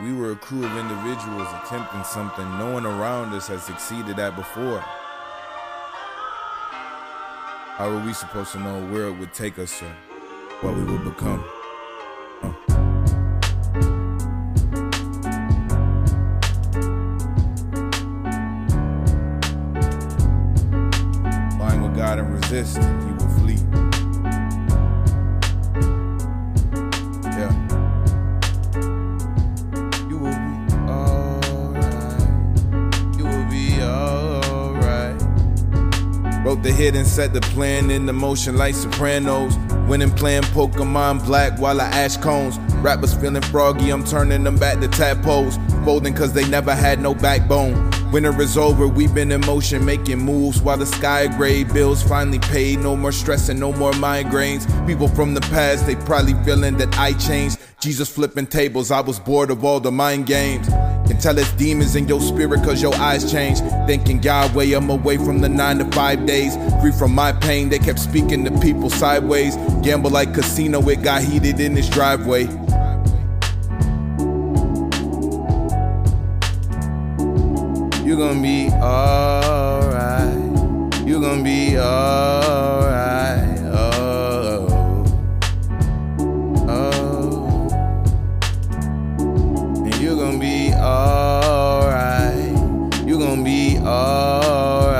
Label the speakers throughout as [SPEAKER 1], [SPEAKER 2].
[SPEAKER 1] We were a crew of individuals attempting something no one around us has succeeded at before. How are we supposed to know where it would take us or what we would become? Huh. With God and resist, He will flee. Hit and set the plan into motion like Sopranos. Winning playing Pokemon Black while I ash cones. Rappers feeling froggy, I'm turning them back to tadpoles. Folding cause they never had no backbone. Winter is over, we've been in motion making moves while the sky gray. Bills finally paid, no more stress and no more migraines. People from the past, they probably feeling that I changed. Jesus flipping tables, I was bored of all the mind games. Can tell it's demons in your spirit cause your eyes changed. Thinking Yahweh, I'm away from the nine to five days. Free from my pain, they kept speaking to people sideways. Gamble like casino, it got heated in his driveway. You gonna be alright. You gonna be alright. Oh. Oh. And you gonna be alright. You gonna be alright.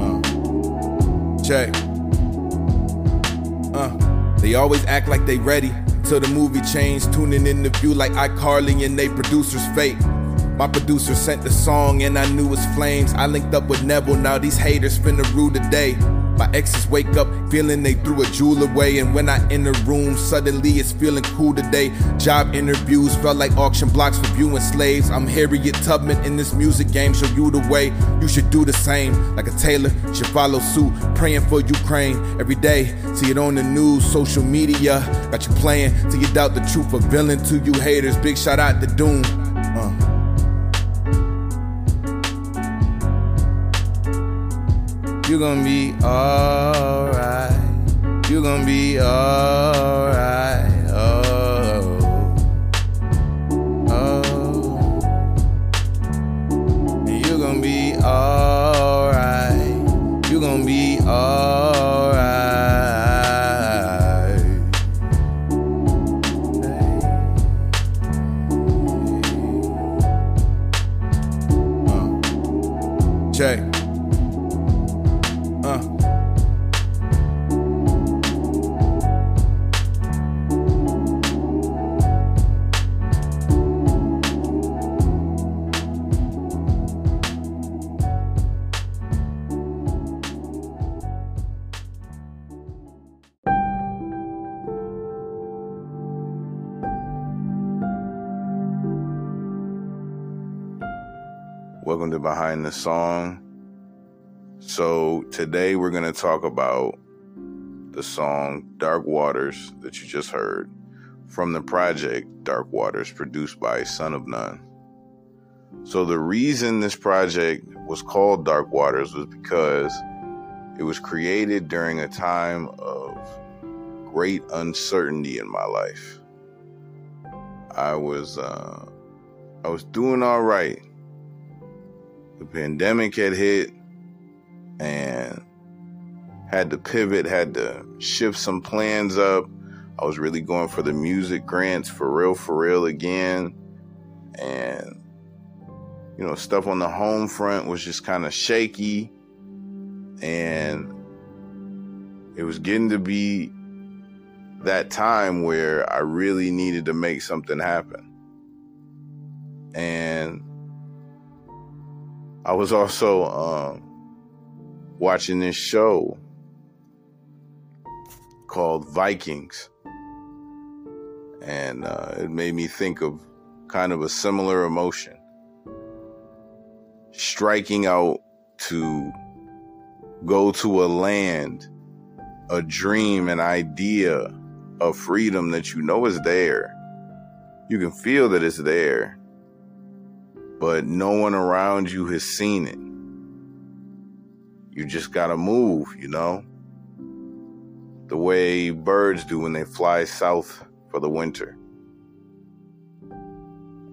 [SPEAKER 1] Uh. Check. They always act like they ready till the movie change. Tuning in the view like iCarly and they producers fake. My producer sent the song and I knew it's flames. I linked up with Neville, now these haters finna rue the day. My exes wake up feeling they threw a jewel away. And when I the room, suddenly it's feeling cool today. Job interviews felt like auction blocks for viewing slaves. I'm Harriet Tubman in this music game, show you the way. You should do the same. Like a tailor, should follow suit. Praying for Ukraine every day. See it on the news, social media. Got you playing till you doubt the truth of villain to you haters. Big shout out to Doom. Uh. You gonna be alright. You gonna be alright. Oh. Oh. And you gonna be alright. You gonna be alright. Uh. Check.
[SPEAKER 2] Welcome to Behind the Song. So, today we're going to talk about the song Dark Waters that you just heard from the project Dark Waters, produced by Son of None. So, the reason this project was called Dark Waters was because it was created during a time of great uncertainty in my life. I was uh, I was doing all right. The pandemic had hit and had to pivot, had to shift some plans up. I was really going for the music grants for real, for real again. And, you know, stuff on the home front was just kind of shaky. And it was getting to be that time where I really needed to make something happen. And I was also um, watching this show called Vikings. And uh, it made me think of kind of a similar emotion. Striking out to go to a land, a dream, an idea of freedom that you know is there. You can feel that it's there, but no one around you has seen it. you just gotta move, you know? The way birds do when they fly south for the winter.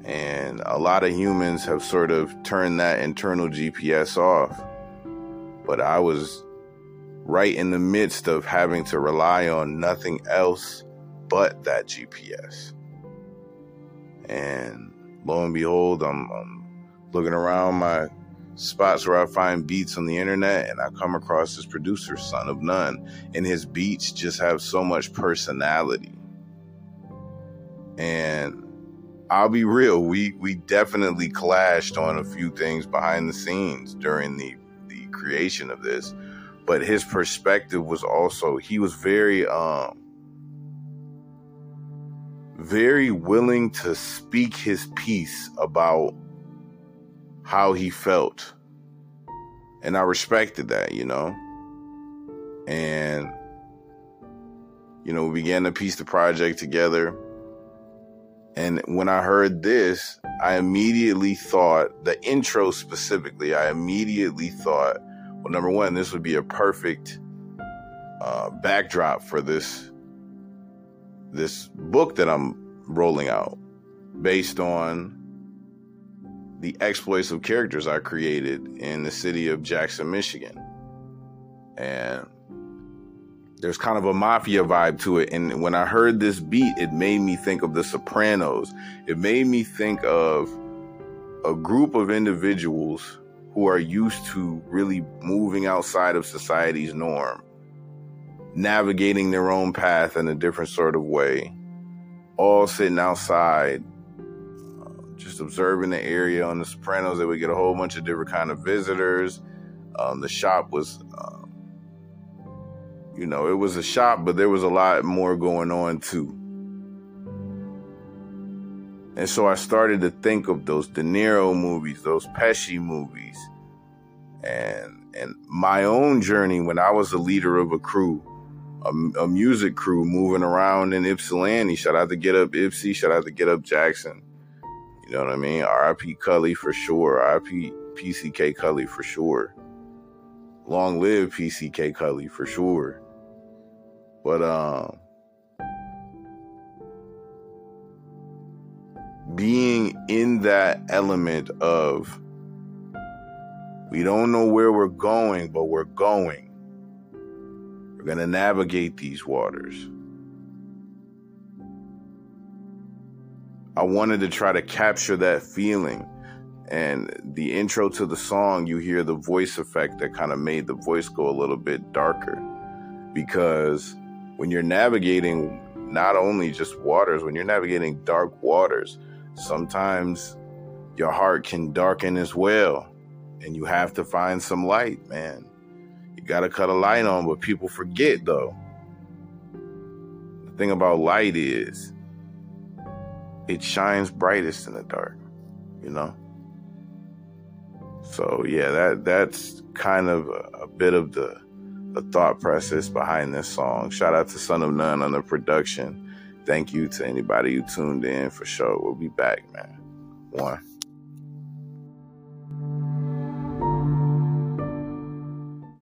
[SPEAKER 2] And a lot of humans have sort of turned that internal GPS off. But I was right in the midst of having to rely on nothing else but that GPS. And lo and behold, I'm, I'm looking around my spots where I find beats on the internet and I come across this producer, Son of None, and his beats just have so much personality. And I'll be real, we we definitely clashed on a few things behind the scenes during the the creation of this. But his perspective was also he was very um very willing to speak his piece about how he felt. And I respected that, you know. And, you know, we began to piece the project together. And when I heard this, I immediately thought, the intro specifically, I immediately thought, well, number one, this would be a perfect uh, backdrop for this this book that I'm rolling out based on the exploits of characters I created in the city of Jackson, Michigan. And there's kind of a mafia vibe to it. And when I heard this beat, it made me think of The Sopranos. It made me think of a group of individuals who are used to really moving outside of society's norm, navigating their own path in a different sort of way, all sitting outside just observing the area on the Sopranos. They would get a whole bunch of different kind of visitors. Um, the shop was, um, you know, it was a shop, but there was a lot more going on too. And so I started to think of those De Niro movies, those Pesci movies, and and my own journey when I was the leader of a crew, a, a music crew moving around in Ypsilanti. Shout out to Get Up Ypsi, shout out to Get Up Jackson you know what I mean? RIP Cully for sure. RIP PCK Cully for sure. Long live PCK Cully for sure. But um being in that element of we don't know where we're going, but we're going. We're going to navigate these waters. I wanted to try to capture that feeling. And the intro to the song, you hear the voice effect that kind of made the voice go a little bit darker. Because when you're navigating not only just waters, when you're navigating dark waters, sometimes your heart can darken as well. And you have to find some light, man. You got to cut a light on, but people forget though. The thing about light is it shines brightest in the dark, you know? So yeah, that that's kind of a, a bit of the the thought process behind this song. Shout out to Son of None on the production. Thank you to anybody who tuned in for sure. We'll be back, man. One.